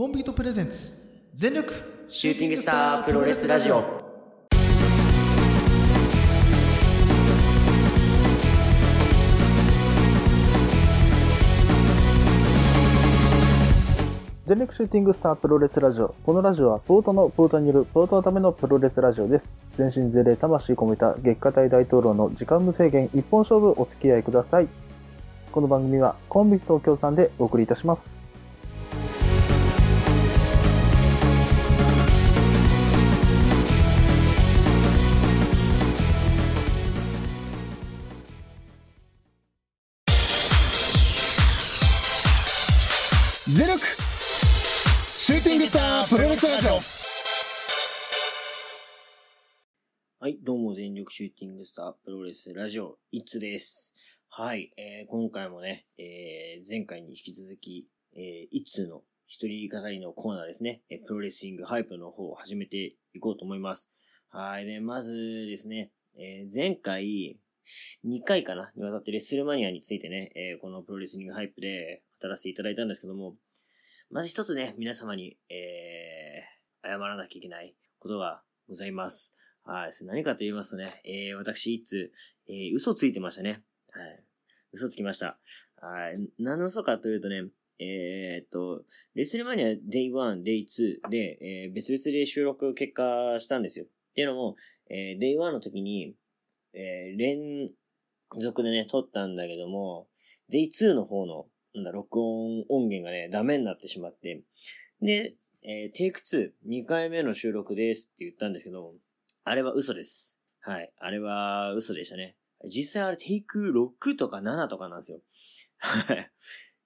コンビートプレゼンツ全力シューティングスタープロレスラジオ。全力シューティングスタープロレスラジオ。このラジオはポートのポートによるポートのためのプロレスラジオです。全身全霊魂込めた月下大大統領の時間無制限一本勝負お付き合いください。この番組はコンビ東京さんでお送りいたします。はい、どうも全力シューティングスタープロレスラジオ、いつです。はい、えー、今回もね、えー、前回に引き続き、えー、いつの一人語りのコーナーですね、えープロレスリングハイプの方を始めていこうと思います。はい、で、まずですね、えー、前回、2回かなにわたってレッスルマニアについてね、えーこのプロレスリングハイプで語らせていただいたんですけども、まず一つね、皆様に、えー、謝らなきゃいけないことがございます。はい。それ何かと言いますとね、えー、私、いつ、えー、嘘ついてましたね。はい。嘘つきました。はい。何の嘘かというとね、えー、っと、レスルマニア Day1、Day2 で、えー、別々で収録結果したんですよ。っていうのも、えー、Day1 の時に、えー、連続でね、撮ったんだけども、Day2 の方の、なんだ、録音音源がね、ダメになってしまって、で、えー、テイク2、2回目の収録ですって言ったんですけど、あれは嘘です。はい。あれは嘘でしたね。実際あれテイク6とか7とかなんですよ。はい。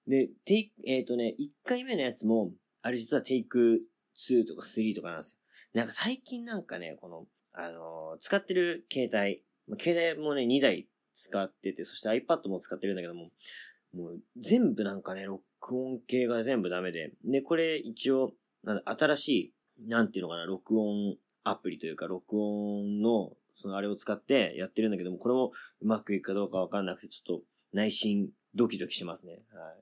で、テイク、えっ、とね、1回目のやつも、あれ実はテイク2とか3とかなんですよ。なんか最近なんかね、この、あのー使ってる携帯、携帯もね、2台使ってて、そして iPad も使ってるんだけども、もう全部なんかね、録音系が全部ダメで。で、これ一応、なん、新しい、なんていうのかな、録音アプリというか、録音の、そのあれを使ってやってるんだけども、これもうまくいくかどうかわかんなくて、ちょっと内心ドキドキしますね。は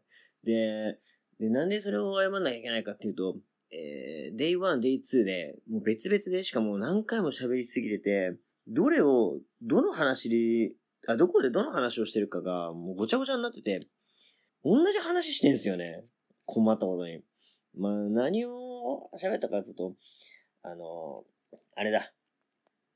い。で、で、なんでそれを謝んなきゃいけないかっていうと、えー、Day1、Day2 で、もう別々でしかも何回も喋りすぎてて、どれを、どの話で、あ、どこでどの話をしてるかが、もうごちゃごちゃになってて、同じ話してんすよね。困ったことに。まあ、何を喋ったかというと、あの、あれだ。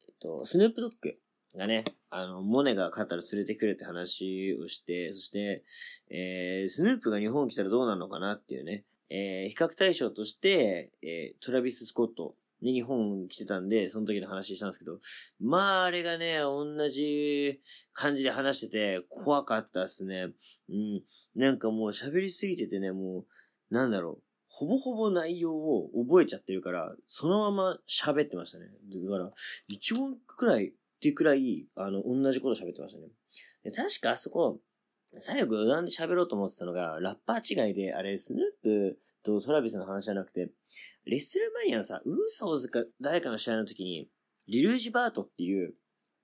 えっと、スヌープドッグがね、あの、モネが勝ったら連れてくるって話をして、そして、えー、スヌープが日本来たらどうなのかなっていうね、えー、比較対象として、えー、トラビス・スコットに日本来てたんで、その時の話したんですけど、まあ、あれがね、同じ感じで話してて、怖かったっすね。うん。なんかもう喋りすぎててね、もう、なんだろう。ほぼほぼ内容を覚えちゃってるから、そのまま喋ってましたね。だから、一音くらいっていうくらい、あの、同じこと喋ってましたね。で確かあそこ、最後余談で喋ろうと思ってたのが、ラッパー違いで、あれ、スヌープとトラビスの話じゃなくて、レッスルマニアのさ、ウーソーズか誰かの試合の時に、リルージバートっていう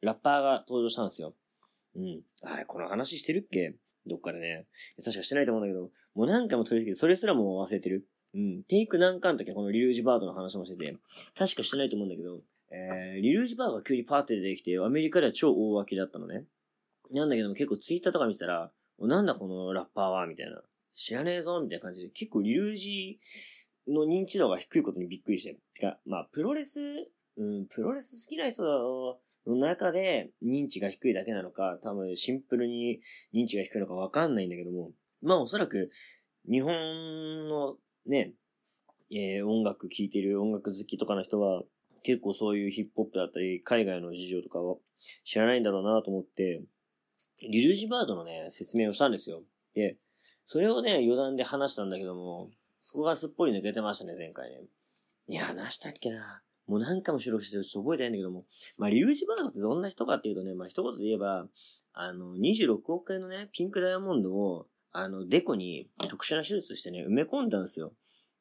ラッパーが登場したんですよ。うん。あれ、この話してるっけ？どっかでね。確かしてないと思うんだけど、もう何回も取り付けて、それすらも忘れてる。うん。テイク何回の時はこのリルージバートの話もしてて、確かしてないと思うんだけど、えー、リルージバートが急にパーって出てきて、アメリカでは超大脇だったのね。なんだけども結構ツイッターとか見てたら、なんだこのラッパーはみたいな。知らねえぞみたいな感じで、結構リルージの認知度が低いことにびっくりして。てか、まあ、プロレス、うん、プロレス好きな人の中で認知が低いだけなのか、多分シンプルに認知が低いのかわかんないんだけども、まあおそらく日本のね、えー音楽聴いてる音楽好きとかの人は結構そういうヒップホップだったり海外の事情とかは知らないんだろうなと思って、リルージバードのね、説明をしたんですよ。で、それをね、余談で話したんだけども、そこがすっぽり抜けてましたね、前回ね。いや、話したっけな。もう何回も収録してるちょっと覚えてないんだけども。まあ、リュウジバードってどんな人かっていうとね、まあ、一言で言えば、あの、26億円のね、ピンクダイヤモンドを、あの、デコに特殊な手術してね、埋め込んだんですよ。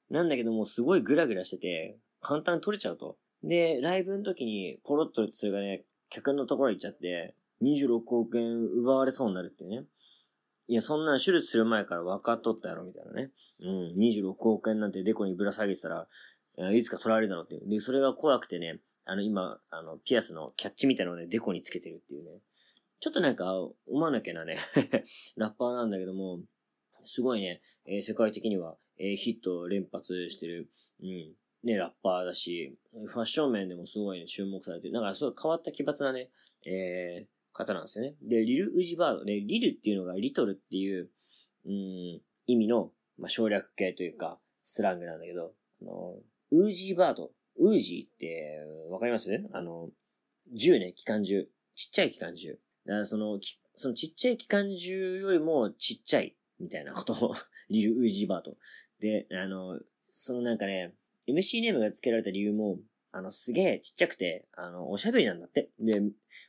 なんだけども、すごいグラグラしてて、簡単に取れちゃうと。で、ライブの時に、ポロッとそれがね、客のところ行っちゃって、26億円奪われそうになるってね。いや、そんな手術する前から分かっとったやろ、みたいなね。うん、26億円なんてデコにぶら下げてたら、いつか取られるだろうっていう。で、それが怖くてね、あの、今、あの、ピアスのキャッチみたいなのをね、デコにつけてるっていうね。ちょっとなんか、思わなきゃなね、ラッパーなんだけども、すごいね、えー、世界的には、えー、ヒット連発してる、うん、ね、ラッパーだし、ファッション面でもすごいね、注目されてる。なんか、すごい変わった奇抜なね、えー、方なんですよね。で、リル・ウジバード。で、リルっていうのがリトルっていう、うん、意味の、まあ、省略形というか、スラングなんだけど、あの、ウージーバード。ウージーって、わかります？あの、銃ね、機関銃。ちっちゃい機関銃。だからその、そのちっちゃい機関銃よりもちっちゃい、みたいなことを リル・ウージーバード。で、あの、そのなんかね、MC ネームが付けられた理由も、あの、すげえちっちゃくて、あの、おしゃべりなんだって。で、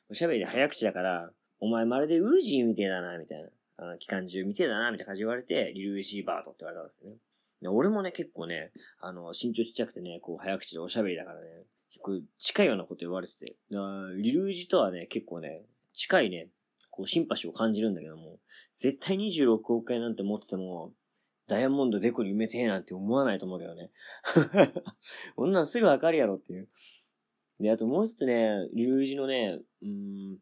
おしゃべりで早口だから、お前まるでウージーみてえだな、みたいな。あの、機関銃みてえだな、みたいな感じ言われて、リル・ウージーバードって言われたんですよね。で俺もね、結構ね、あの、身長ちっちゃくてね、こう、早口でおしゃべりだからね、結構近いようなこと言われてて、リルウージーとはね、結構ね、近いね、こう、シンパシーを感じるんだけども、絶対26億円なんて持ってても、ダイヤモンドデコに埋めてえなんて思わないと思うけどね。こんなんすぐわかるやろっていう。で、あともう一つね、リルージのね、うん、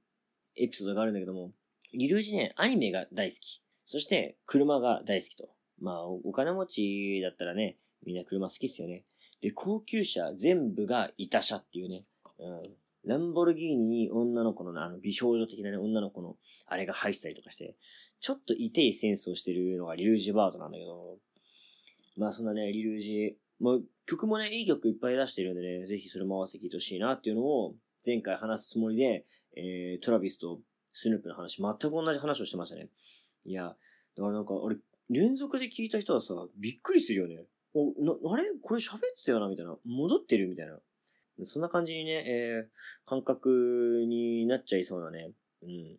エピソードがあるんだけども、リルージね、アニメが大好き。そして、車が大好きと。まあ、お金持ちだったらね、みんな車好きっすよね。で、高級車全部がいた車っていうね。うん。ランボルギーニに女の子の、あの、美少女的なね、女の子の、あれが入ったりとかして、ちょっと痛いセンスをしてるのがリルージバードなんだけど、まあそんなね、リルージ、まあ曲もね、いい曲いっぱい出してるんでね、ぜひそれも合わせて聴いてほしいなっていうのを、前回話すつもりで、えー、トラビスとスヌープの話、全く同じ話をしてましたね。いや、だからなんか、俺、連続で聞いた人はさ、びっくりするよね。お、な、あれ？これ喋ってたよな？みたいな。戻ってる？みたいな。そんな感じにね、えー、感覚になっちゃいそうなね。うん。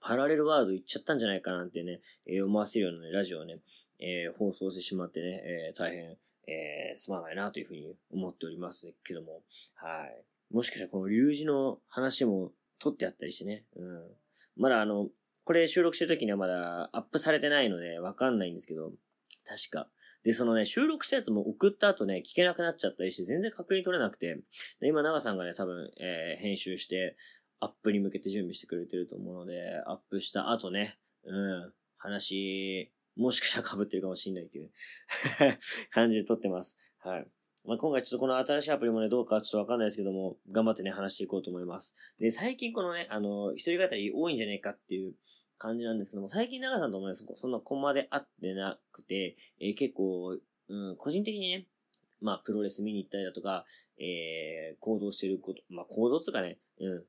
パラレルワールド行っちゃったんじゃないかなんてね、えー、思わせるようなね、ラジオをね、えー、放送してしまってね、えー、大変、えー、すまないなというふうに思っておりますけども、はい。もしかしたらこの龍二の話も撮ってあったりしてね、うん。まだあの、これ収録してる時にはまだアップされてないのでわかんないんですけど、確か。で、そのね、収録したやつも送った後ね、聞けなくなっちゃったりして全然確認取れなくて、で今長さんがね、多分、えー、編集して、アップに向けて準備してくれてると思うので、アップした後ね、うん、話、もしかしたら被ってるかもしんないっていう 感じで撮ってます。はい。まあ、今回ちょっとこの新しいアプリもね、どうかちょっとわかんないですけども、頑張ってね、話していこうと思います。で、最近このね、あの、一人語り多いんじゃねえかっていう感じなんですけども、最近長さんともね、そそんなコマで会ってなくて、えー、結構、うん、個人的にね、まあ、プロレス見に行ったりだとか、えー、行動してること、まあ、行動つかね、うん、っ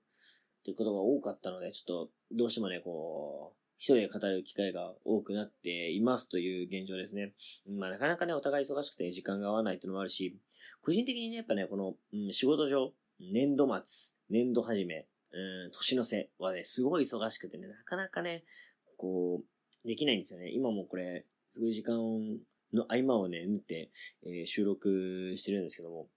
ていうことが多かったので、ちょっと、どうしてもね、こう、一人で語る機会が多くなっていますという現状ですね。まあなかなかね、お互い忙しくて時間が合わないっていうのもあるし、個人的にね、やっぱね、この、うん、仕事上、年度末、年度始め、うん、年の瀬はね、すごい忙しくてね、なかなかね、こう、できないんですよね。今もこれ、すごい時間の合間をね、縫って、えー、収録してるんですけども。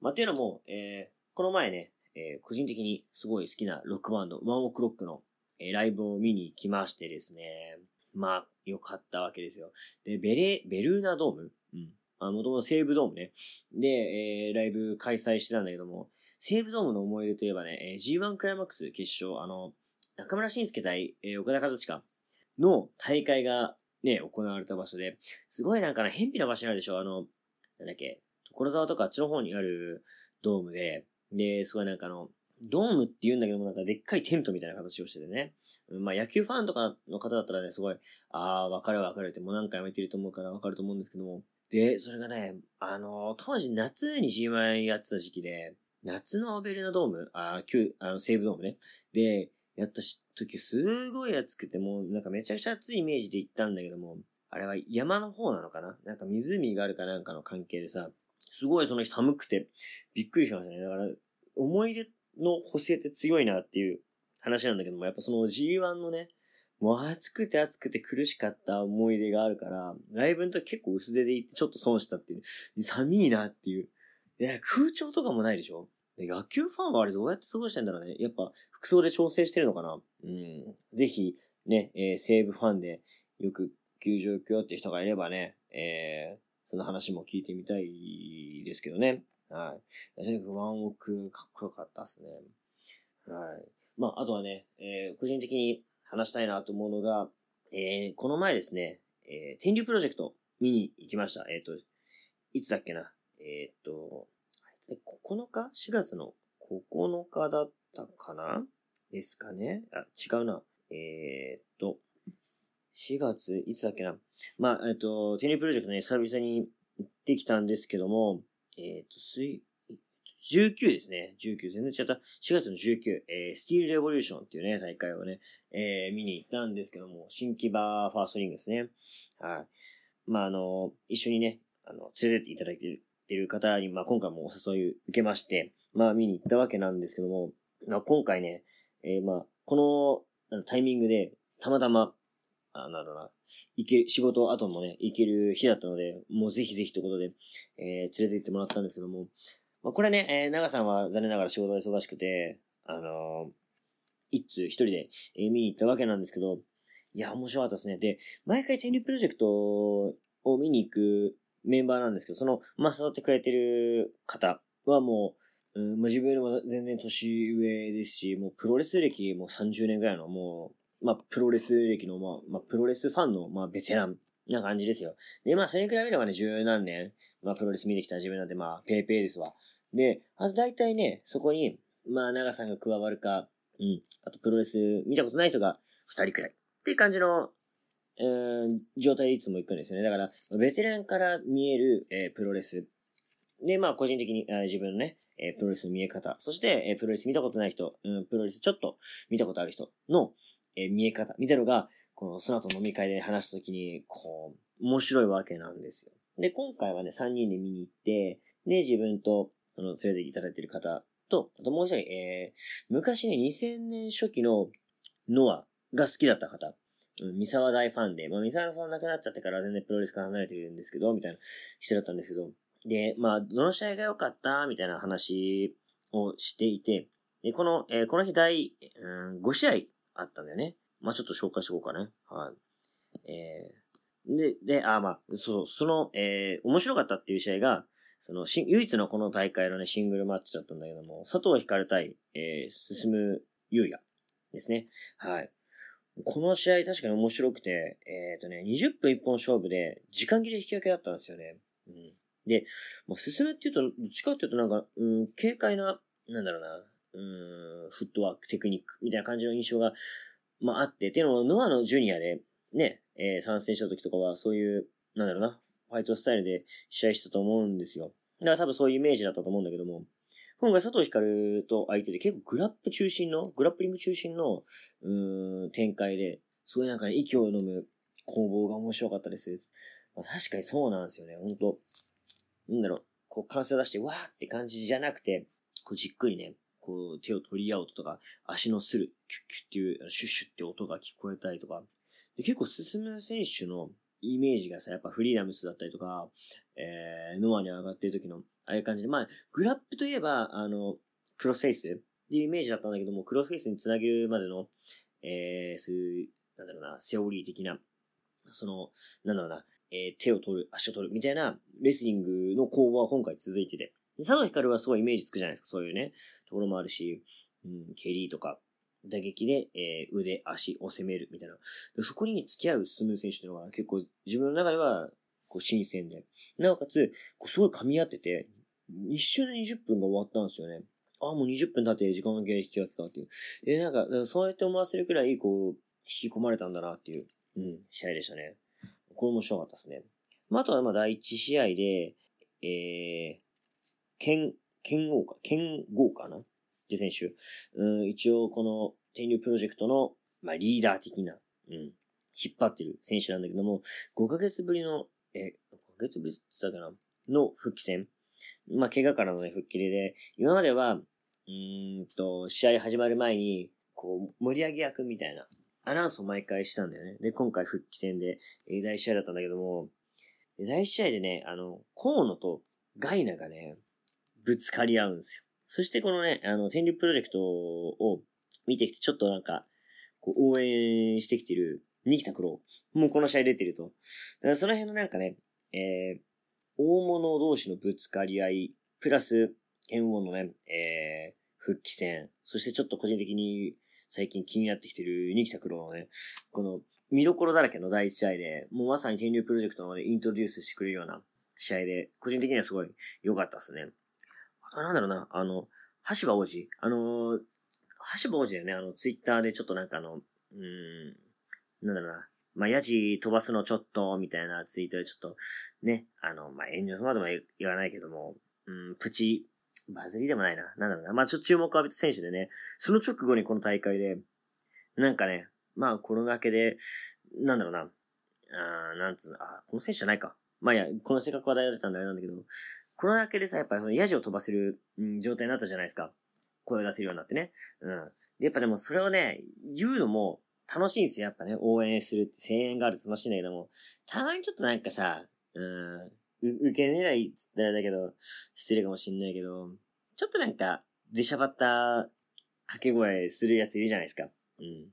まあ、っていうのも、えー、この前ね、えー、個人的にすごい好きなロックバンド、ワンオクロックのえライブを見に行きましてですね。まあ、よかったわけですよ。で、ベレ、ベルーナドーム？うん。あ、もともと西武ドームね。で、えー、ライブ開催してたんだけども、西武ドームの思い出といえばね、えー、G1 クライマックス決勝、あの、中村晋介対、えー、岡田和親の大会がね、行われた場所で、すごいなんかね、偏僻な場所にあるでしょうあの、なんだっけ、所沢とかあっちの方にあるドームで、で、すごいなんかあの、ドームって言うんだけども、なんかでっかいテントみたいな形をしててね。まあ野球ファンとかの方だったらね、すごい、ああ、わかるわかるってもう何回も言ってると思うからわかると思うんですけども。で、それがね、あのー、当時夏に G1 やってた時期で、夏のベルナドーム、あ旧、あの、西武ドームね。で、やった、時すごい暑くて、もうなんかめちゃくちゃ暑いイメージで行ったんだけども、あれは山の方なのかな？なんか湖があるかなんかの関係でさ、すごいその日寒くてびっくりしましたね。だから、思い出の補正って強いなっていう話なんだけども、やっぱその G1 のね、もう暑くて暑くて苦しかった思い出があるから、ライブの時結構薄手で行ってちょっと損したっていう。寒いなっていう。で、空調とかもないでしょ？で野球ファンはあれどうやって過ごしてんだろうね。やっぱ服装で調整してるのかな？うん。ぜひ、ね、えー西武ファンでよく球場行くよって人がいればね、えーその話も聞いてみたいですけどね。はい。とにかくワンオクかっこよかったですね。はい。まあ、あとはね、えー個人的に話したいなと思うのが、えーこの前ですね、えー天竜プロジェクト見に行きました。えっ、と、いつだっけな？えっ、と、あいつ9日 ?4 月の9日だったかな？ですかね？あ、違うな。えっ、と、4月、いつだっけな？まあ、えっ、と、テニプロジェクトね、久々に行ってきたんですけども、えっ、と、水、19ですね。19、全然違った。4月の19、えー、スティールレボリューションっていうね、大会をね、えー、見に行ったんですけども、新木場ファーストリングですね。はい。まあ、あの、一緒にね、あの、連れてっていただいてるてる方に、まあ、今回もお誘い受けまして、まあ、見に行ったわけなんですけども、まあ、今回ね、えーまあ、このタイミングで、たまたま、あなんだろな、行け、仕事後もね、行ける日だったので、もうぜひぜひということで、えー連れて行ってもらったんですけども、まあ、これね、えー長さんは残念ながら仕事忙しくて、あのー一通一人で、えー見に行ったわけなんですけど、いや、面白かったですね。で、毎回天竜プロジェクトを見に行くメンバーなんですけど、その、まあ、誘ってくれてる方はもう、うん、まあ、自分よりも全然年上ですし、もうプロレス歴もう30年ぐらいの、もう、まあ、プロレス歴の、まあ、まあ、プロレスファンの、まあ、ベテランな感じですよ。で、まあ、それに比べればね、十何年、まあ、プロレス見てきた自分なんで、まあ、ペーペーですわ。で、あと大体ね、そこに、まあ、長さんが加わるか、うん、あとプロレス見たことない人が二人くらい。っていう感じの、うん、状態でいつも行くんですよね。だから、ベテランから見える、えープロレス。で、まあ、個人的に、あ自分のね、えプロレスの見え方。そして、えプロレス見たことない人、うん、プロレスちょっと見たことある人の、え見え方。みたいのが、この、その後飲み会で話したときに、こう、面白いわけなんですよ。で、今回はね、3人で見に行って、で、自分と、あの、連れていただいてる方と、あともう一人、えー、昔ね、2000年初期のノアが好きだった方。三沢大ファンで、まあ、三沢さん亡くなっちゃってから全然プロレスから離れてるんですけど、みたいな人だったんですけど、で、まあ、どの試合が良かった？みたいな話をしていて、で、この、えーこの日第、うん、5試合あったんだよね。まあ、ちょっと紹介しておこうかね。はい。えー、で、で、あ、まあ、そう、その、えー、面白かったっていう試合が、その、し唯一のこの大会のね、シングルマッチだったんだけども、佐藤光対、えー、進む優也ですね。はい。この試合確かに面白くて、えっ、とね、20分一本勝負で、時間切れ引き分けだったんですよね。うん。で、まあ、進むっていうと、どっちかっていうとなんか、うん、軽快な、なんだろうな、うん、フットワーク、テクニックみたいな感じの印象が、まああって、っていうのも、ノアのジュニアで、ね、えー参戦した時とかは、そういう、なんだろうな、ファイトスタイルで試合したと思うんですよ。だから多分そういうイメージだったと思うんだけども、今回佐藤光と相手で結構グラップ中心の、グラップリング中心の、うん、展開で、そういなんかね、息を飲む攻防が面白かったです。まあ、確かにそうなんですよね、本当なんだろう、こう、歓声を出して、わーって感じじゃなくて、こう、じっくりね、こう、手を取り合う音とか、足のする、キュッキュッっていう、シュッシュッって音が聞こえたりとか、で結構進む選手のイメージがさ、やっぱフリーダムスだったりとか、えー、ノアに上がってる時の、ああいう感じで、まあ、グラップといえば、あの、クロスフェイスっていうイメージだったんだけども、クロスフェイスにつなげるまでの、えー、そういう、なんだろうな、セオリー的な、その、なんだろうな、えー手を取る、足を取る、みたいな、レスリングの攻防は今回続いてて。佐藤光はすごいイメージつくじゃないですか、そういうね、ところもあるし、うん、蹴りとか、打撃で、えー腕、足を攻める、みたいな。そこに付き合うスムー選手というのが結構自分の中では、こう、新鮮で。なおかつ、こうすごい噛み合ってて、一瞬で20分が終わったんですよね。ああ、もう20分経って時間が引き分けかっていう。で、なんか、そうやって思わせるくらい、こう、引き込まれたんだなっていう、うん、試合でしたね。これ面白かったですね。まあ、あとは、まあ、第一試合で、えー、ケン、ケンゴーか、ケンゴーかな？って選手。うん、一応、この、天竜プロジェクトの、まあ、リーダー的な、うん、引っ張ってる選手なんだけども、5ヶ月ぶりの、え、5ヶ月ぶりって言ったかな？の復帰戦。まあ、怪我からのね、復帰で、今までは、うんと、試合始まる前に、こう、盛り上げ役みたいな、アナウンスを毎回したんだよね。で、今回復帰戦で、え第1試合だったんだけども、第1試合でね、あの、河野とガイナがね、ぶつかり合うんですよ。そしてこのね、あの、天竜プロジェクトを見てきて、ちょっとなんか、こう応援してきてる、ニキタクロ。もうこの試合出てると。だからその辺のなんかね、えー、大物同士のぶつかり合い、プラス、剣王のね、えー、復帰戦、そしてちょっと個人的に最近気になってきてるニキタクロのね、この見どころだらけの第一試合で、もうまさに天竜プロジェクトのね、イントロデュースしてくれるような試合で、個人的にはすごい良かったですね。あとなんだろうな、あの、橋場王子。あのー、橋場王子だよね、あの、ツイッターでちょっとなんかあの、うん、なんだろうな、まあ、ヤジ飛ばすのちょっと、みたいなツイートでちょっと、ね、あの、まあ、炎上そまでも言わないけども、うん、プチ、バズりでもないな。なんだろうな。まあ、ちょっと注目を浴びた選手でね、その直後にこの大会で、なんかね、まあ、コロナ明けで、なんだろうな。あなんつうの、あ、この選手じゃないか。まあいや、この性格話題が出たんであれなんだけど、コロナ明けでさ、やっぱりヤジを飛ばせる、うん、状態になったじゃないですか。声を出せるようになってね。うん。で、やっぱでもそれをね、言うのも楽しいんですよ。やっぱね、応援するって、声援があると楽しいんだけども、たまにちょっとなんかさ、うん、受け狙いって言ったらだけど、失礼かもしんないけど、ちょっとなんか、出しゃばった掛け声するやついるじゃないですか。うん。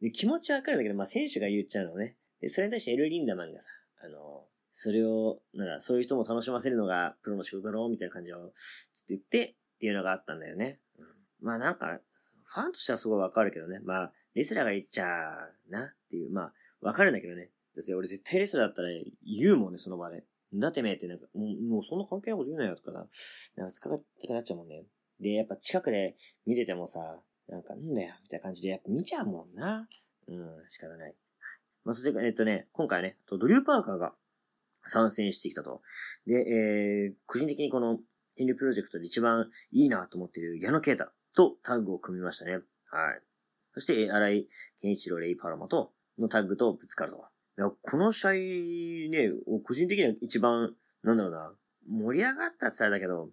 で気持ちわかるんだけど、まあ、選手が言っちゃうのね。で、それに対してエル・リンダマンがさ、あの、それを、なんか、そういう人も楽しませるのがプロの仕事だろうみたいな感じを、ちょっと言って、っていうのがあったんだよね。うん、まあなんか、ファンとしてはすごいわかるけどね。まあ、レスラーが言っちゃうなっていう、まあ、わかるんだけどね。だって俺絶対レスラーだったら言うもんね、その場で。だってめえってなんか、もうそんな関係ないこと言うなよとかさ、なんか使ってくなっちゃうもんね。で、やっぱ近くで見ててもさ、なんかな、んだよ、みたいな感じでやっぱ見ちゃうもんな。うん、仕方ない。まあ、それで、えっとね、今回ね、ドリューパーカーが参戦してきたと。で、えー、個人的にこの、天竜プロジェクトで一番いいなと思っている矢野啓太とタッグを組みましたね。はい。そして、荒井健一郎、レイ・パラマと、のタッグとぶつかると。いやこの試合ね、個人的には一番、なんだろうな、盛り上がったって言ったらだけど、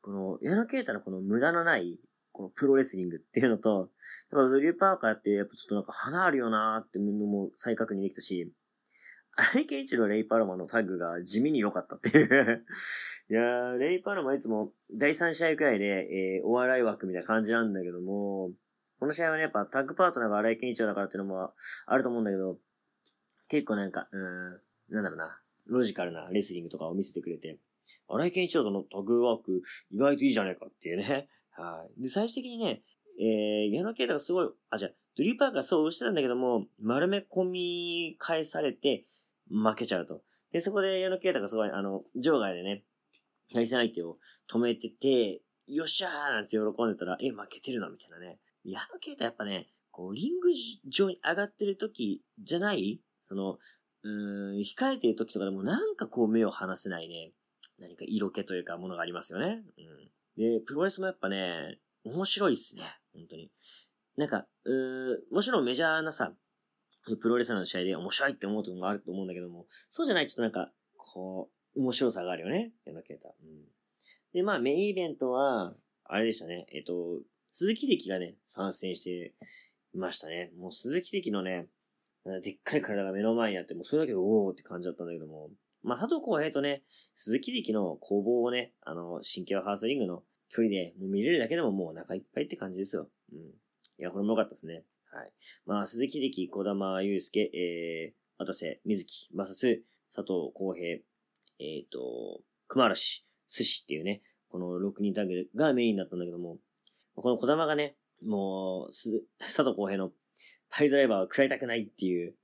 この、矢野啓太のこの無駄のない、このプロレスリングっていうのと、やっぱドリューパーカーってやっぱちょっとなんか花あるよなーっていうのも再確認できたし、アイケンイチのレイパルマのタッグが地味に良かったっていういやー、レイパルマいつも第3試合くらいで、えー、お笑い枠みたいな感じなんだけども、この試合はね、やっぱタッグパートナーが荒井健一郎だからっていうのもあると思うんだけど、結構なんか、うん、なんだろうな、ロジカルなレスリングとかを見せてくれて、荒井健一郎とのタッグワーク意外といいじゃないかっていうね。はい。で、最終的にね、えー、矢野啓太がすごい、あ、じゃドリーパーがそうしてたんだけども、丸め込み返されて、負けちゃうと。で、そこで矢野啓太がすごい、あの、場外でね、対戦相手を止めてて、よっしゃーなんて喜んでたら、え、負けてるのみたいなね。矢野啓太やっぱね、こう、リング上に上がってる時じゃない？その、うーん、控えてる時とかでもなんかこう目を離せないね、何か色気というかものがありますよね。うん。で、プロレスもやっぱね、面白いっすね。本当に。なんか、うーもちろんメジャーなさ、プロレスの試合で面白いって思うところもあると思うんだけども、そうじゃないちょっとなんか、こう、面白さがあるよね。矢野啓太。うん。で、まあメインイベントは、あれでしたね。えっと、鈴木力がね、参戦していましたね。もう鈴木力のね、でっかい体が目の前にあって、もうそれだけでおーって感じだったんだけども、まあ佐藤浩平とね、鈴木力の攻防をね、あの、新キャラハースリングの距離でもう見れるだけでももうお腹いっぱいって感じですよ。うん。いや、これも良かったですね。はい。まあ、鈴木力、小玉祐介、えー、渡瀬、水木、摩擦、佐藤浩平、えっ、ー、と、熊嵐、寿司っていうね、この6人タッグがメインだったんだけども、この小玉がね、もう、す、佐藤浩平のパイドライバーを食らいたくないっていう、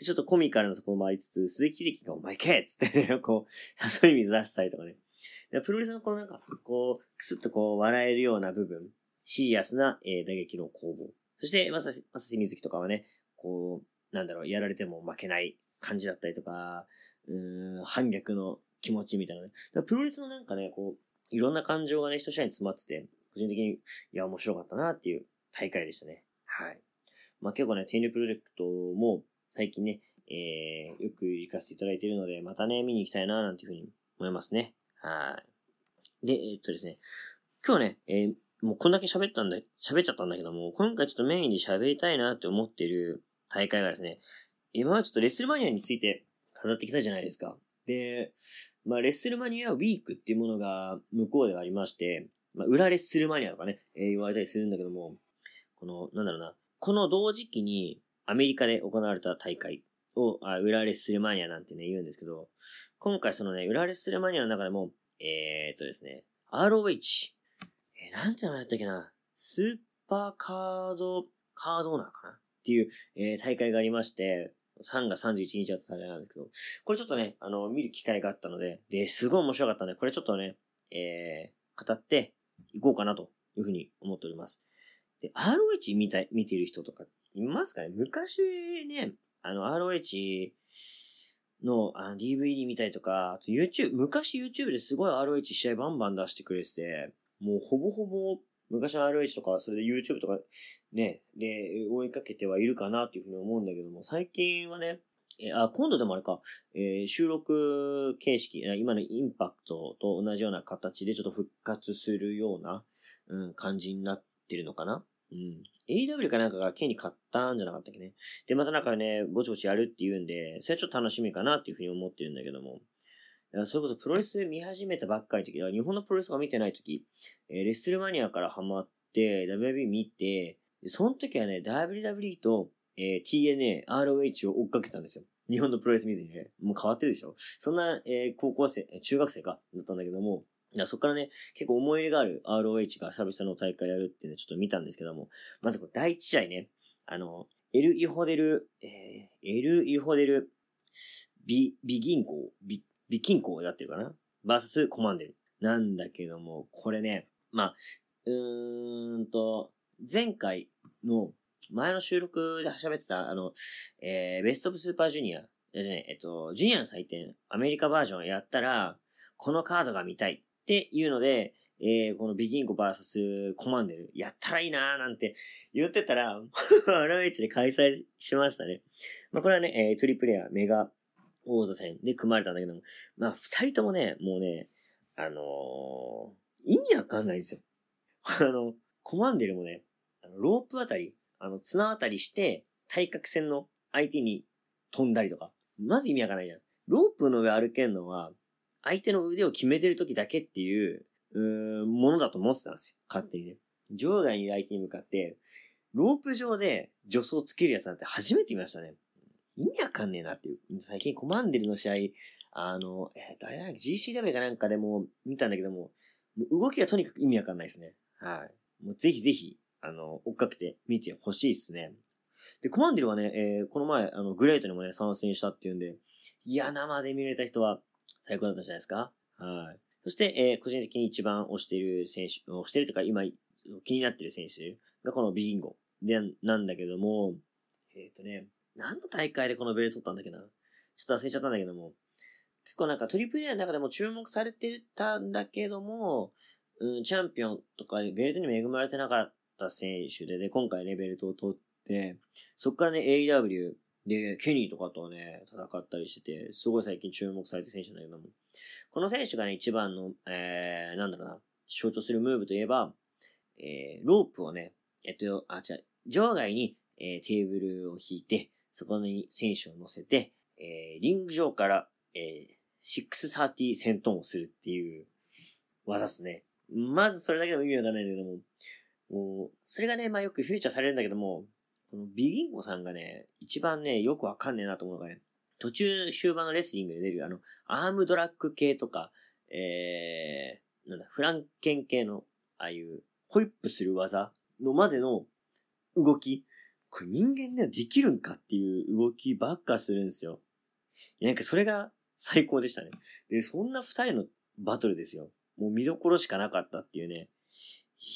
ちょっとコミカルなところもありつつ、鈴木力がお前けっつってね、こう、そうい水出したりとかね。プロレスのこのなんか、こう、くすっとこう、笑えるような部分、シリアスな、えー、打撃の攻防。そして、まさし、まさし水木とかはね、こう、なんだろう、やられても負けない感じだったりとか、うん、反逆の気持ちみたいなね。プロレスのなんかね、こう、いろんな感情がね、一試合に詰まってて、個人的に、いや、面白かったなっていう大会でしたね。はい。まあ、結構ね、天竜プロジェクトも最近ね、えー、よく行かせていただいているので、またね、見に行きたいな、なんていうふうに思いますね。はい。で、えー、っとですね、今日ね、えー、もうこんだけ喋ったんだ、喋っちゃったんだけども、今回ちょっとメインで喋りたいなって思ってる大会がですね、今はちょっとレッスルマニアについて語ってきたじゃないですか。で、まあ、レッスルマニアウィークっていうものが向こうではありまして、まあ、裏レッスルマニアとかね、えー、言われたりするんだけども、この、なんだろうな、この同時期にアメリカで行われた大会を、あウラレススレマニアなんてね、言うんですけど、今回そのね、ウラレススレマニアの中でも、えー、っとですね、ROH、えー、なんて名前だったっけな、スーパーカード、カードオーナーかなっていう、えー、大会がありまして、3月31日だった大会なんですけど、これちょっとね、あの、見る機会があったので、で、すごい面白かったんで、これちょっとね、えー、語っていこうかなというふうに思っております。で、ROH 見た、見てる人とかいますかね？昔ね、あの、ROH のあの DVD 見たりとか、あと YouTube、昔 YouTube ですごい ROH 試合バンバン出してくれてて、もうほぼほぼ昔の ROH とか、それで YouTube とかね、で、追いかけてはいるかなっていうふうに思うんだけども、最近はね、えあ、今度でもあれか、えー、収録形式、今のインパクトと同じような形でちょっと復活するような、うん、感じになってるのかなうん。AW かなんかが権利買ったんじゃなかったっけね。で、またなんかね、ぼちぼちやるって言うんで、それはちょっと楽しみかなっていうふうに思ってるんだけども。それこそプロレス見始めたばっかりの時、日本のプロレスが見てない時、えー、レッスルマニアからハマって、WB 見て、その時はね、WWE と、えー、TNA、ROH を追っかけたんですよ。日本のプロレス見ずにね。もう変わってるでしょ？そんな、えー、高校生、中学生か、だったんだけども、そこからね、結構思い入れがある ROH が久々の大会やるっていうのをちょっと見たんですけども、まずこれ第一試合ね、あの、エル・イホデル、えー、エル・イホデル、ビ、ビ銀行、ビ、ビ銀行だってるかな？バーサスコマンデル。なんだけども、これね、まあ、うーんと、前回の前の収録で喋ってた、あの、えー、ベストオブスーパージュニア、じゃね、えっと、ジュニアの祭典、アメリカバージョンやったら、このカードが見たいっていうので、えー、このビギンコ VS コマンデル、やったらいいなーなんて言ってたら、ROH で開催しましたね。まあ、これはね、えー、トリプレア、メガ、王座戦で組まれたんだけども、まあ、二人ともね、もうね、あのー、意味わかんないんですよ。あの、コマンデルもね、あのロープあたり、あの、綱あたりして、対角線の相手に飛んだりとか。まず意味わかんないじゃん。ロープの上歩けんのは、相手の腕を決めてる時だけっていう、うーん、ものだと思ってたんですよ。勝手にね。場外にいる相手に向かって、ロープ上で助走つけるやつなんて初めて見ましたね。意味わかんねえなっていう。最近コマンデルの試合、あの、えー、誰だっけ ?GCW かなんかでも見たんだけども、動きがとにかく意味わかんないですね。はい。もうぜひぜひ、あの、追っかけて見てほしいですね。で、コマンディルはね、えー、この前、あの、グレートにもね、参戦したっていうんで、いや、生で見れた人は最高だったじゃないですかはい。そして、えー、個人的に一番推してる選手、推してるというか、今、気になってる選手がこのビギンゴで、なんだけども、えっ、ー、とね、何の大会でこのベル取ったんだっけなちょっと忘れちゃったんだけども、結構なんかトリプル A の中でも注目されてたんだけども、うん、チャンピオンとかベルトに恵まれてなかったた選手で、ね、今回ね、ベルトを取って、そっからね、AEW で、ケニーとかとね、戦ったりしてて、すごい最近注目されてる選手なんだけども、この選手がね、一番の、えー、なんだろうな、象徴するムーブといえば、えー、ロープをね、えっと、あ、違う、場外に、えー、テーブルを引いて、そこに選手を乗せて、えー、リング上から、えー、630戦闘をするっていう技っすね。まずそれだけでも意味わかんないんだけども、もう、それがね、まあよくフィーチャーされるんだけども、このビギンゴさんがね、一番ね、よくわかんねえなと思うのがね、途中終盤のレスリングで出るあの、アームドラッグ系とか、えー、なんだ、フランケン系の、ああいう、ホイップする技のまでの動き、これ人間ではできるんかっていう動きばっかするんですよ。なんかそれが最高でしたね。で、そんな二人のバトルですよ。もう見どころしかなかったっていうね。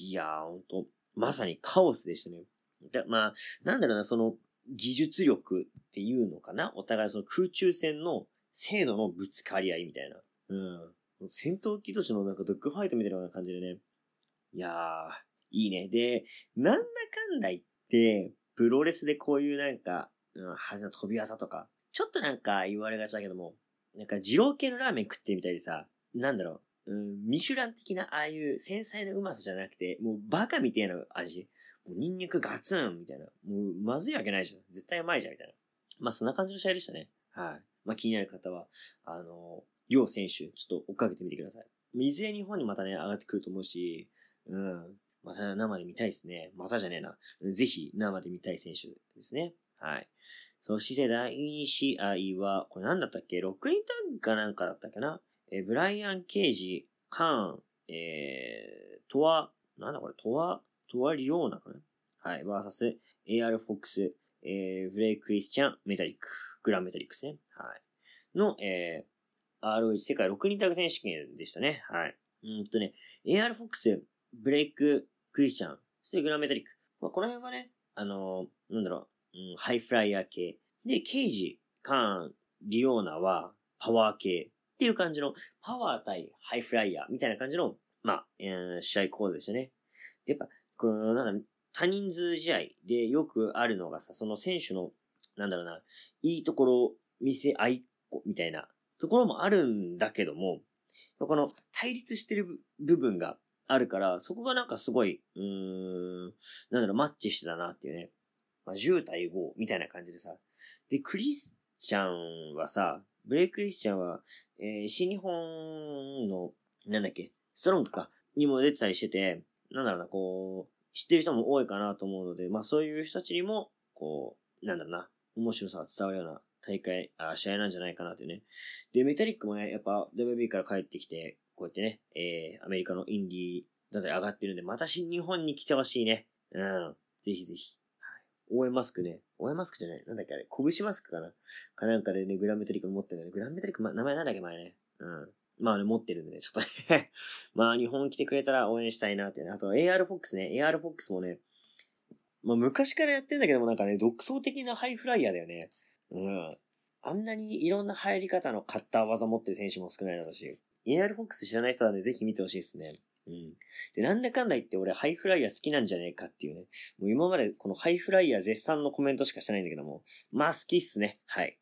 いやー、ほんと、まさにカオスでしたね。でまあ、なんだろうな、その、技術力っていうのかな？お互いその空中戦の精度のぶつかり合いみたいな。うん。戦闘機同士のなんかドッグファイトみたいな感じでね。いやー、いいね。で、なんだかんだ言って、プロレスでこういうなんか、うん、はずの飛び技とか、ちょっとなんか言われがちだけども、なんか二郎系のラーメン食ってみたりさ、なんだろうう、ん、ミシュラン的なああいう繊細なうまさじゃなくて、もうバカみたいな味。もうニンニクガツンみたいな。もうまずいわけないじゃん。絶対うまいじゃんみたいな。まあそんな感じの試合でしたね。はい。まあ気になる方は、あの、両選手、ちょっと追っかけてみてください。いずれ日本にまたね、上がってくると思うし、うん。また生で見たいですね。またじゃねえな。ぜひ生で見たい選手ですね。はい。そして第2試合は、これなんだったっけ ?6 人タッグかなんかだったっけな？えブライアン・ケージ、カーン、えー、トワ、なんだこれ、トワ、トワリオーナかな？はい。バーサス、AR フォックス、えー、ブレイク・クリスチャン、メタリック、グランメタリックですね。はい。の、えー、ROH 世界6人タグ選手権でしたね。はい。うんとね、AR フォックス、ブレイク・クリスチャン、そしてグランメタリック。まあ、この辺はね、あのーなんだろう、うん、ハイフライヤー系。で、ケイジ、カーン、リオーナはパワー系っていう感じの、パワー対ハイフライヤーみたいな感じの、まあ、えー試合構図でしたね。で、やっぱ、この、なんだ、多人数試合でよくあるのがさ、その選手の、なんだろうな、いいところを見せ合いっこみたいなところもあるんだけども、この対立してる部分があるから、そこがなんかすごい、うーん、なんだろう、マッチしてたなっていうね。まあ、10対5みたいな感じでさ。で、クリスチャンはさ、ブレイク・リスチャンは、えー新日本の、なんだっけ、ストロングか、にも出てたりしてて、なんだろうな、こう、知ってる人も多いかなと思うので、まあそういう人たちにも、こう、なんだろうな、面白さが伝わるような大会、あ試合なんじゃないかなというね。で、メタリックもね、やっぱ WB から帰ってきて、こうやってね、えー、アメリカのインディーだったり上がってるんで、また新日本に来てほしいね。うん。ぜひぜひ。はい。応援マスクね。応援マスクじゃない？なんだっけあれ？拳マスクかな？かなんかでね、グランメタリック持ってるんだね。グランメタリック、ま、名前なんだっけ前ね。うん。まあね、持ってるんでね、ちょっとね。まあ、日本来てくれたら応援したいなってね。あと、AR フォックスね。AR フォックスもね、まあ、昔からやってるんだけども、なんかね、独創的なハイフライヤーだよね。うん。あんなにいろんな入り方のカッター技持ってる選手も少ないだろうし。AR フォックス知らない人はね、ぜひ見てほしいですね。うん。で、なんだかんだ言って俺ハイフライヤー好きなんじゃねえかっていうね。もう今までこのハイフライヤー絶賛のコメントしかしてないんだけども。まあ好きっすね。はい。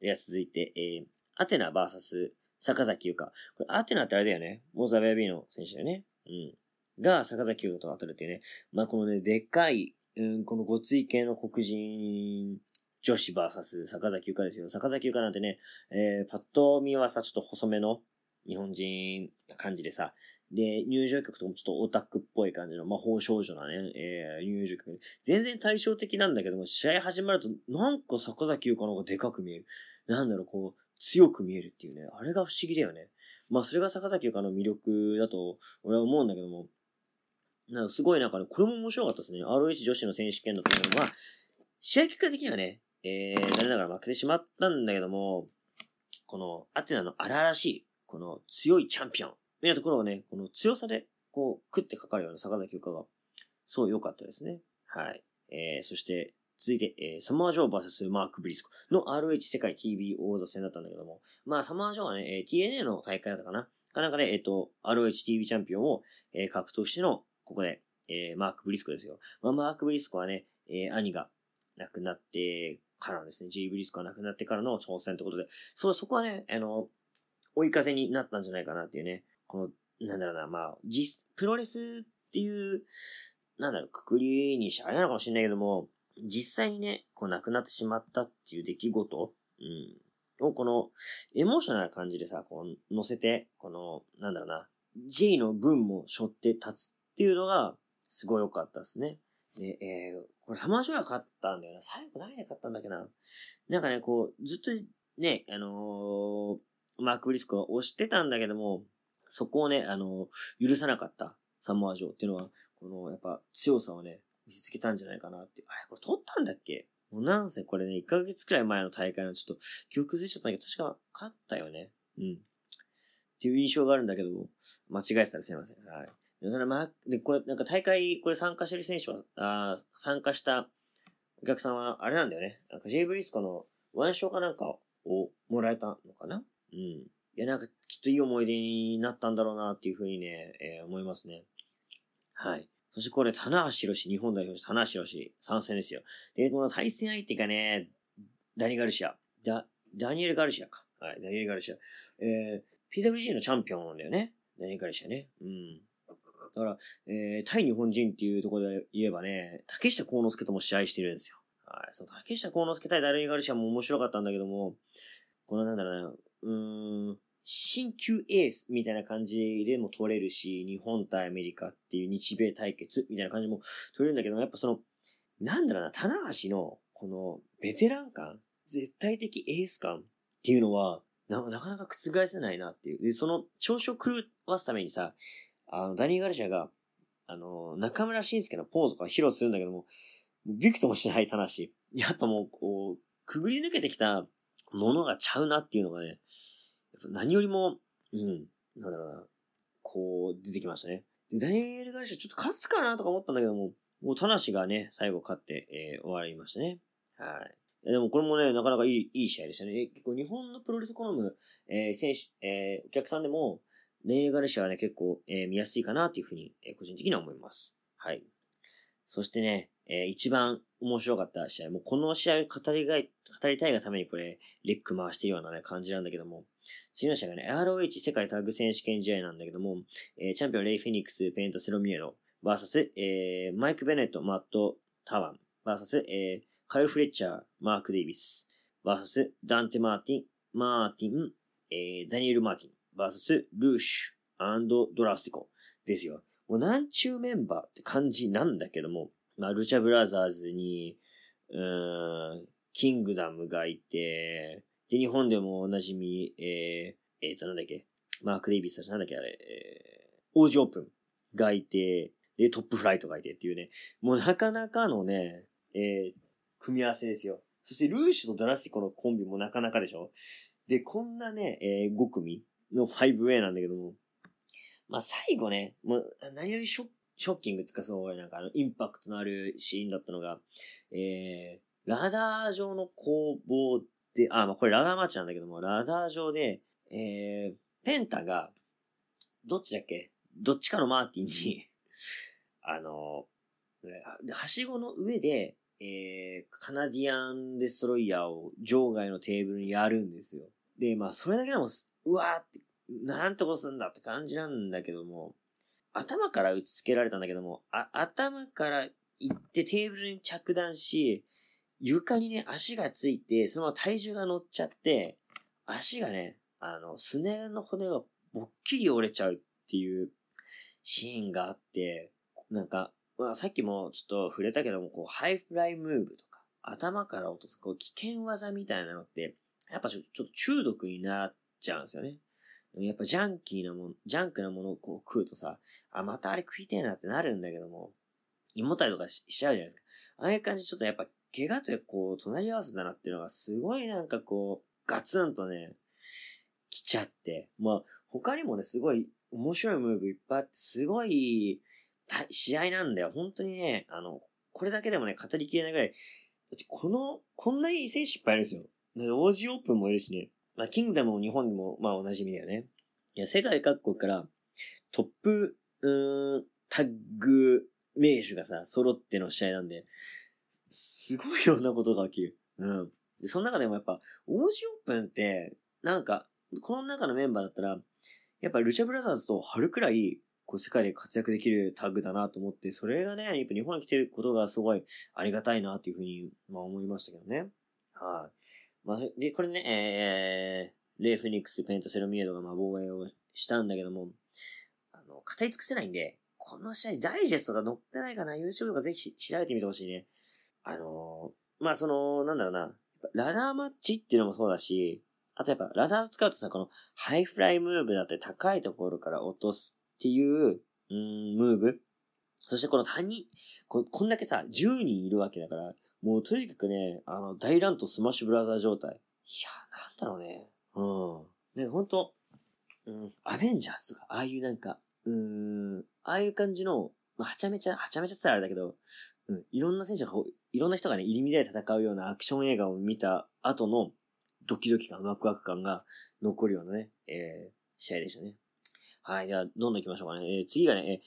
では続いて、えー、アテナ VS 坂崎優香。これアテナってあれだよね。モザベアビーの選手だよね。うん。が坂崎優香と当たるっていうね。まあこのね、でっかい、うん、このごつい系の黒人女子 VS 坂崎優香ですよ。坂崎優香なんてね、えー、パッと見はさ、ちょっと細めの日本人な感じでさ、で、入場曲とかもちょっとオタクっぽい感じの魔法少女なね、えー、入場曲。全然対照的なんだけども、試合始まると、なんか坂崎優香の方がでかく見える。なんだろう、こう、強く見えるっていうね。あれが不思議だよね。まあ、それが坂崎優香の魅力だと、俺は思うんだけども、なんかすごいなんかね、これも面白かったですね。ROH 女子の選手権だと思うのは、試合結果的にはね、えー、残念ながら負けてしまったんだけども、この、アテナの荒々しい、この強いチャンピオン、みたいなところをね、この強さで、こう、食ってかかるような坂崎優香が、そう良かったですね。はい。えー、そして、続いて、えー、サマージョー VS マーク・ブリスコの ROH 世界 TV 王座戦だったんだけども、まあ、サマージョーはね、えー TNA の大会だったかなかなんかで、えっ、と、ROH TV チャンピオンを、えー獲得しての、ここで、えーマーク・ブリスコですよ。まあ、マーク・ブリスコはね、えー兄が亡くなってからですね、G ブリスコが亡くなってからの挑戦ってことで、そう、そこはね、あの、追い風になったんじゃないかなっていうね、この、なんだろうな、まあ、実、プロレスっていう、なんだろう、くくりにしあれなのかもしれないけども、実際にね、こう亡くなってしまったっていう出来事、うん、をこの、エモーショナルな感じでさ、こう、乗せて、この、なんだろうな、J の文も背負って立つっていうのが、すごい良かったですね。で、えー、これサマージョが勝ったんだよな。最後何で勝ったんだっけな。なんかね、こう、ずっとね、あのーマーク・ブリスコが押してたんだけども、そこをね、あの許さなかったサモア城っていうのは、この、やっぱ強さをね、見せつけたんじゃないかなって。あれ、これ取ったんだっけ？もうなんせこれね、1ヶ月くらい前の大会のちょっと、記憶崩れちゃったんだけど、確か勝ったよね。うん。っていう印象があるんだけど、間違えてたらすいません。はい。でそれま、で、これ、なんか大会、これ参加してる選手は、あ参加したお客さんは、あれなんだよね。なんか J ブリスコのワンショーかなんかをもらえたのかな？うん。いや、なんかきっといい思い出になったんだろうなっていうふうにね、えー思いますね。はい。そしてこれ、棚橋宏、日本代表棚橋宏参戦ですよ。で、この対戦相手がね、ダニガルシア。ダ、ダニエル・ガルシアか。はい、ダニエル・ガルシア。えー、PWG のチャンピオンなんだよね。ダニエル・ガルシアね。うん。だから、えー、対日本人っていうところで言えばね、竹下幸之助とも試合してるんですよ。はい。その竹下幸之助対ダニエル・ガルシアも面白かったんだけども、このなんだろうな、うーん、新旧エースみたいな感じでも取れるし、日本対アメリカっていう日米対決みたいな感じも取れるんだけど、やっぱその、なんだろうな、棚橋のこのベテラン感、絶対的エース感っていうのは、ななかなか覆せないなっていう。で、その調子を狂わすためにさ、あの、ダニー・ガルシアが、あの、中村晋介のポーズとか披露するんだけども、ビクともしない棚橋。やっぱもう、こう、くぐり抜けてきたものがちゃうなっていうのがね、何よりも、うん、なんだろうな、こう、出てきましたね。で、ダニエル・ガルシアちょっと勝つかなとか思ったんだけども、もう、田無がね、最後勝って、えー、終わりましたね。はい。でもこれもね、なかなかいい、いい試合でしたね。結構日本のプロレス好む、えー、選手、えー、お客さんでも、ダニエル・ガルシアはね、結構、えー、見やすいかなっていうふうに、えー、個人的には思います。はい。そしてね、えー、一番面白かった試合、もうこの試合語りがい、語りたいがためにこれ、レック回してるようなね、感じなんだけども、次の試合がね、ROH 世界タッグ選手権試合なんだけども、えー、チャンピオンレイ・フェニックス、ペイント・セロミエロ、バーサス、えー、マイク・ベネット、マット・タワン、バーサス、えー、カイル・フレッチャー、マーク・デイビス、バーサス、ダンテ・マーティン、マーティン、えー、ダニエル・マーティン、バーサス、ルーシュ、アンドラスティコですよ。もう何中メンバーって感じなんだけども、まあ、ルチャブラザーズに、うん、キングダムがいて、で、日本でもおなじみ、えー、えーと、なんだっけ、マーク・デイビスたちなんだっけ、あれ、えー、オージオープンがいて、で、トップフライトがいてっていうね、もうなかなかのね、えー、組み合わせですよ。そしてルーシュとドラスティコのコンビもなかなかでしょ？で、こんなね、えー、5組の 5way なんだけども、まあ、最後ね、もう、何よりショッショッキングつかそう、なんかあの、インパクトのあるシーンだったのが、えー、ラダー上の攻防で、あ、まあ、これラダーマッチなんだけども、ラダー上で、えー、ペンタが、どっちだっけ？どっちかのマーティンに あの、はしごの上で、えー、カナディアンデストロイヤーを場外のテーブルにやるんですよ。で、まあ、それだけでも、うわーって、なんてことすんだって感じなんだけども、頭から打ち付けられたんだけども、あ、頭から行ってテーブルに着弾し、床にね、足がついて、そのまま体重が乗っちゃって、足がね、あの、すねの骨がぼっきり折れちゃうっていうシーンがあって、なんか、まあ、さっきもちょっと触れたけども、こう、ハイフライムーブとか、頭から落とす、こう、危険技みたいなのって、やっぱちょっと中毒になっちゃうんですよね。やっぱジャンキーなもの、ジャンクなものをこう食うとさ、あ、またあれ食いてえなってなるんだけども、胃もたれとかしちゃうじゃないですか。ああいう感じちょっとやっぱ、怪我とこう、隣り合わせだなっていうのがすごいなんかこう、ガツンとね、来ちゃって。まあ、他にもね、すごい面白いムーブいっぱいあって、すごい、試合なんだよ。本当にね、あの、これだけでもね、語りきれないぐらい、この、こんなにいい選手いっぱいいるんですよ。オージーオープンもいるしね。まあ、キングダムも日本にも、まあ、お馴染みだよね。いや、世界各国からトップ、うん、タッグ名手がさ、揃っての試合なんで、すごいいろんなことが起きる。うん。で、その中でもやっぱ、オージオープンって、なんか、この中のメンバーだったら、やっぱルチャブラザーズと春くらい、こう世界で活躍できるタッグだなと思って、それがね、やっぱ日本に来てることがすごいありがたいなっていうふうに、まあ思いましたけどね。はい。まあ、で、これね、えー、レイ・フェニックス、ペント、セロミエドがまあ防衛をしたんだけども、あの、語り尽くせないんで、この試合、ダイジェストが載ってないかな ?YouTube とかぜひ調べてみてほしいね。あのー、まあ、その、なんだろうな。ラダーマッチっていうのもそうだし、あとやっぱラダー使うとさ、このハイフライムーブだったり高いところから落とすっていう、うん、ムーブ。そしてこの谷、ここんだけさ、10人いるわけだから、もうとにかくね、あの、大乱闘スマッシュブラザー状態。いや、なんだろうね。うん。ね、ほんと、うん、アベンジャーズとか、ああいうなんか、うーん、ああいう感じの、まあ、はちゃめちゃ、はちゃめちゃってたらあれだけど、うん、いろんな選手がいろんな人がね、入り乱れ戦うようなアクション映画を見た後のドキドキ感、ワクワク感が残るようなね、えー、試合でしたね。はい、じゃあ、どんどん行きましょうかね。えー、次がね、えー、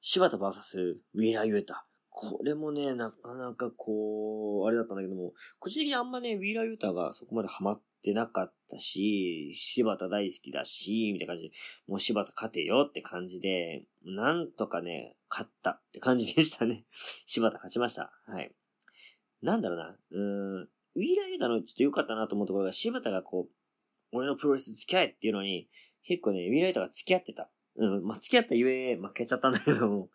柴田 VS ウィーラー・ユータ。これもね、なかなかこう、あれだったんだけども、個人的にあんまね、ウィーラー・ユータがそこまでハマってなかったし、柴田大好きだし、みたいな感じで、もう柴田勝てよって感じで、なんとかね、勝ったって感じでしたね。柴田勝ちました。はい。なんだろうな、うーん、ウィーラーユータのちょっと良かったなと思うところが、柴田がこう、俺のプロレス付き合えっていうのに、結構ね、ウィーライトが付き合ってた。うん、まあ、付き合ったゆえ負けちゃったんだけども、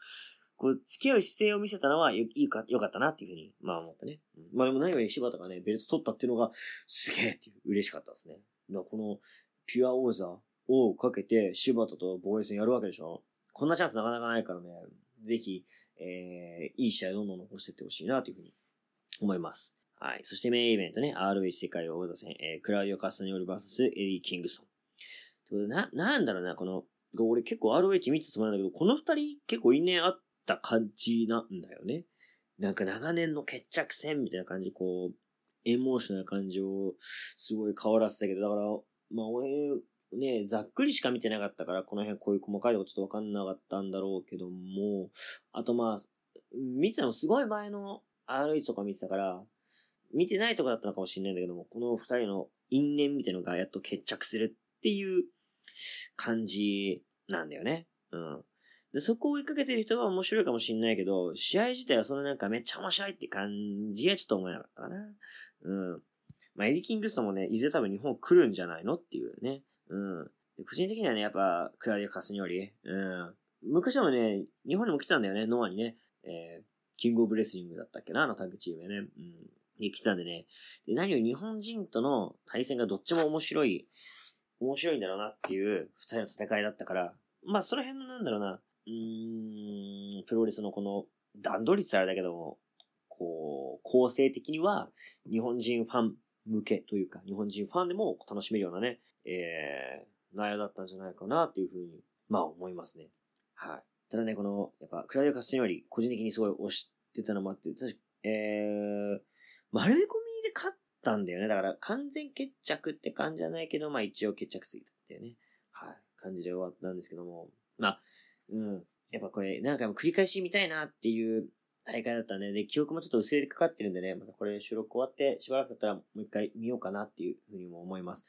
こう、付き合う姿勢を見せたのはよ、いいか、よかったなっていうふうに、まあ思ったね。まあでも何より柴田がね、ベルト取ったっていうのが、すげえっていう、嬉しかったですね。だからこの、ピュア王座をかけて、柴田と防衛戦やるわけでしょこんなチャンスなかなかないからね、ぜひ、えー、いい試合どんどん残していってほしいなというふうに思います。はい。そしてメインイベントね、ROH 世界王座戦、えー、クラウディオ・カスタニオル VS エリー・キングソン。ということでな、なんだろうな、この、俺結構 ROH 見てたつもりなんだけど、この二人結構因縁あった感じなんだよね。なんか長年の決着戦みたいな感じ、こう、エモーショナルな感じをすごい変わらせたけど、だから、まあ俺、ね、ざっくりしか見てなかったから、この辺こういう細かいとこちょっとわかんなかったんだろうけども、あとまあ、見てたのすごい前の RH とか見てたから、見てないとこだったのかもしれないんだけども、この二人の因縁みたいなのがやっと決着するっていう感じなんだよね。うん。で、そこを追いかけてる人は面白いかもしれないけど、試合自体はそのななんかめっちゃ面白いって感じはちょっと思えなかったかな。うん。まあ、エディ・キングストもね、いずれ多分日本来るんじゃないのっていうね。うん。で個人的にはね、やっぱ、クラディア・カスニョリ。うん。昔もね、日本にも来たんだよね、ノアにね。えー、キングオブレスリングだったっけな、あのタッグチームね。うん。で、来たんでね。で、何より日本人との対戦がどっちも面白い、面白いんだろうなっていう二人の戦いだったから、まあ、その辺のなんだろうな、うん、プロレスのこの段取りってあれだけども、こう、構成的には日本人ファン向けというか、日本人ファンでも楽しめるようなね、えー、内容だったんじゃないかなっていうふうに、まあ思いますね。はい。ただね、この、やっぱ、クラウディア・カスティニョリ、個人的にすごい推してたのもあって、確かえー、丸め込みで勝ったんだよね。だから、完全決着って感じじゃないけど、まあ一応決着ついたっていうね。はい。感じで終わったんですけども。まあ、うん。やっぱこれ、何回も繰り返し見たいなっていう大会だったんで、記憶もちょっと薄れてかかってるんでね、またこれ収録終わってしばらくだったらもう一回見ようかなっていうふうにも思います。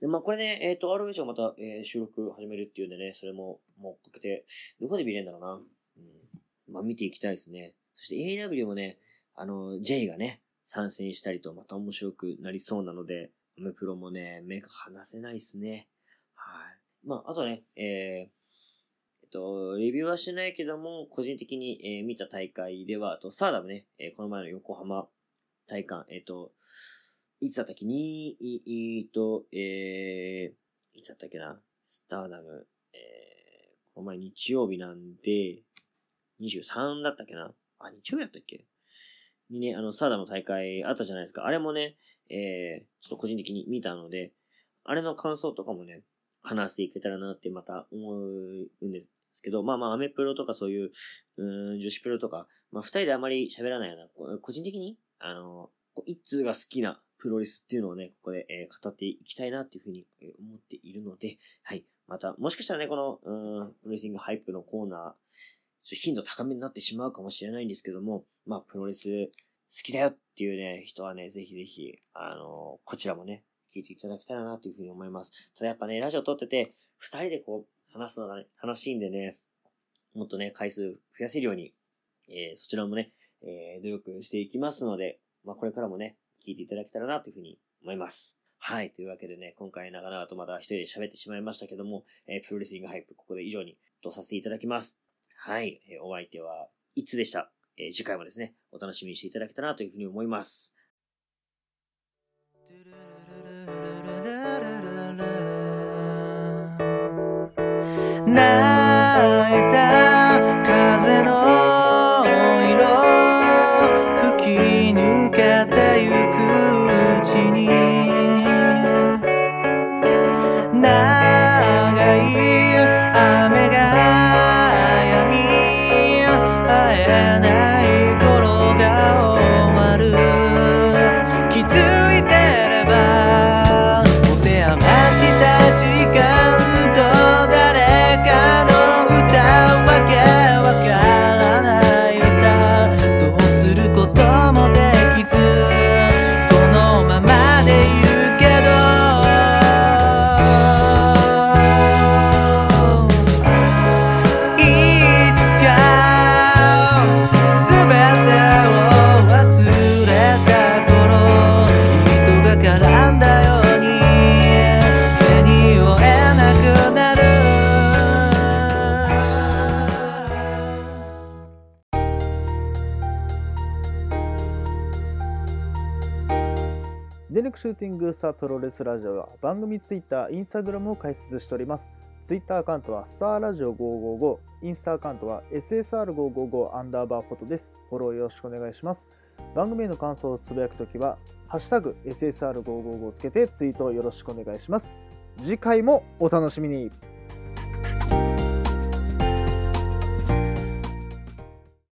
で、まあこれで、えっ、と、ROH をまた、えー収録始めるっていうんでね、それも、もうかけて、どこで見れるんだろうな。うん。まあ見ていきたいですね。そして AW もね、あの、J がね、参戦したりとまた面白くなりそうなので、アメプロもね、目が離せないですね。はい。まあ、あとね、えー、えっと、レビューはしてないけども、個人的に、えー見た大会では、あと、スターダムね、えーこの前の横浜大会、えっと、いつだったっけ？に、い、いと、えー、いつだったっけな、スターダム、えー、この前日曜日なんで、23だったっけな？あ、日曜日だったっけ？にね、あの、スターダムの大会あったじゃないですか。あれもね、えー、ちょっと個人的に見たので、あれの感想とかもね、話していけたらなってまた思うんです。ですけど、まあまあ、アメプロとかそういう、うん、女子プロとか、まあ二人であまり喋らないような、個人的に、あの、一通が好きなプロレスっていうのをね、ここで、えー語っていきたいなっていうふうに思っているので、はい。また、もしかしたらね、この、うん、プロレスリングハイプのコーナー、頻度高めになってしまうかもしれないんですけども、まあ、プロレス好きだよっていうね、人はね、ぜひぜひ、あのこちらもね、聞いていただけたらなというふうに思います。ただやっぱね、ラジオ撮ってて、二人でこう、話すのがね、楽しいんでね、もっとね、回数増やせるように、えーそちらもね、えー努力していきますので、まあ、これからもね、聞いていただけたらなというふうに思います。はい。というわけでね、今回長々とまた一人で喋ってしまいましたけども、えープロレスリングハイプ、ここで以上にとさせていただきます。はい。えーお相手は、いつでした？えー次回もですね、お楽しみにしていただけたらなというふうに思います。泣いた風の色吹き抜けてゆくうちに。長い雨が止み会えないスタープロレスラジオは番組ツイッター、インスタグラムを開設しております。ツイッターアカウントはスターラジオ555、インスタアカウントは SSR555 アンダーバーフォトです。フォローよろしくお願いします。番組への感想をつぶやくときは、ハッシュタグ SSR555 をつけてツイートをよろしくお願いします。次回もお楽しみに。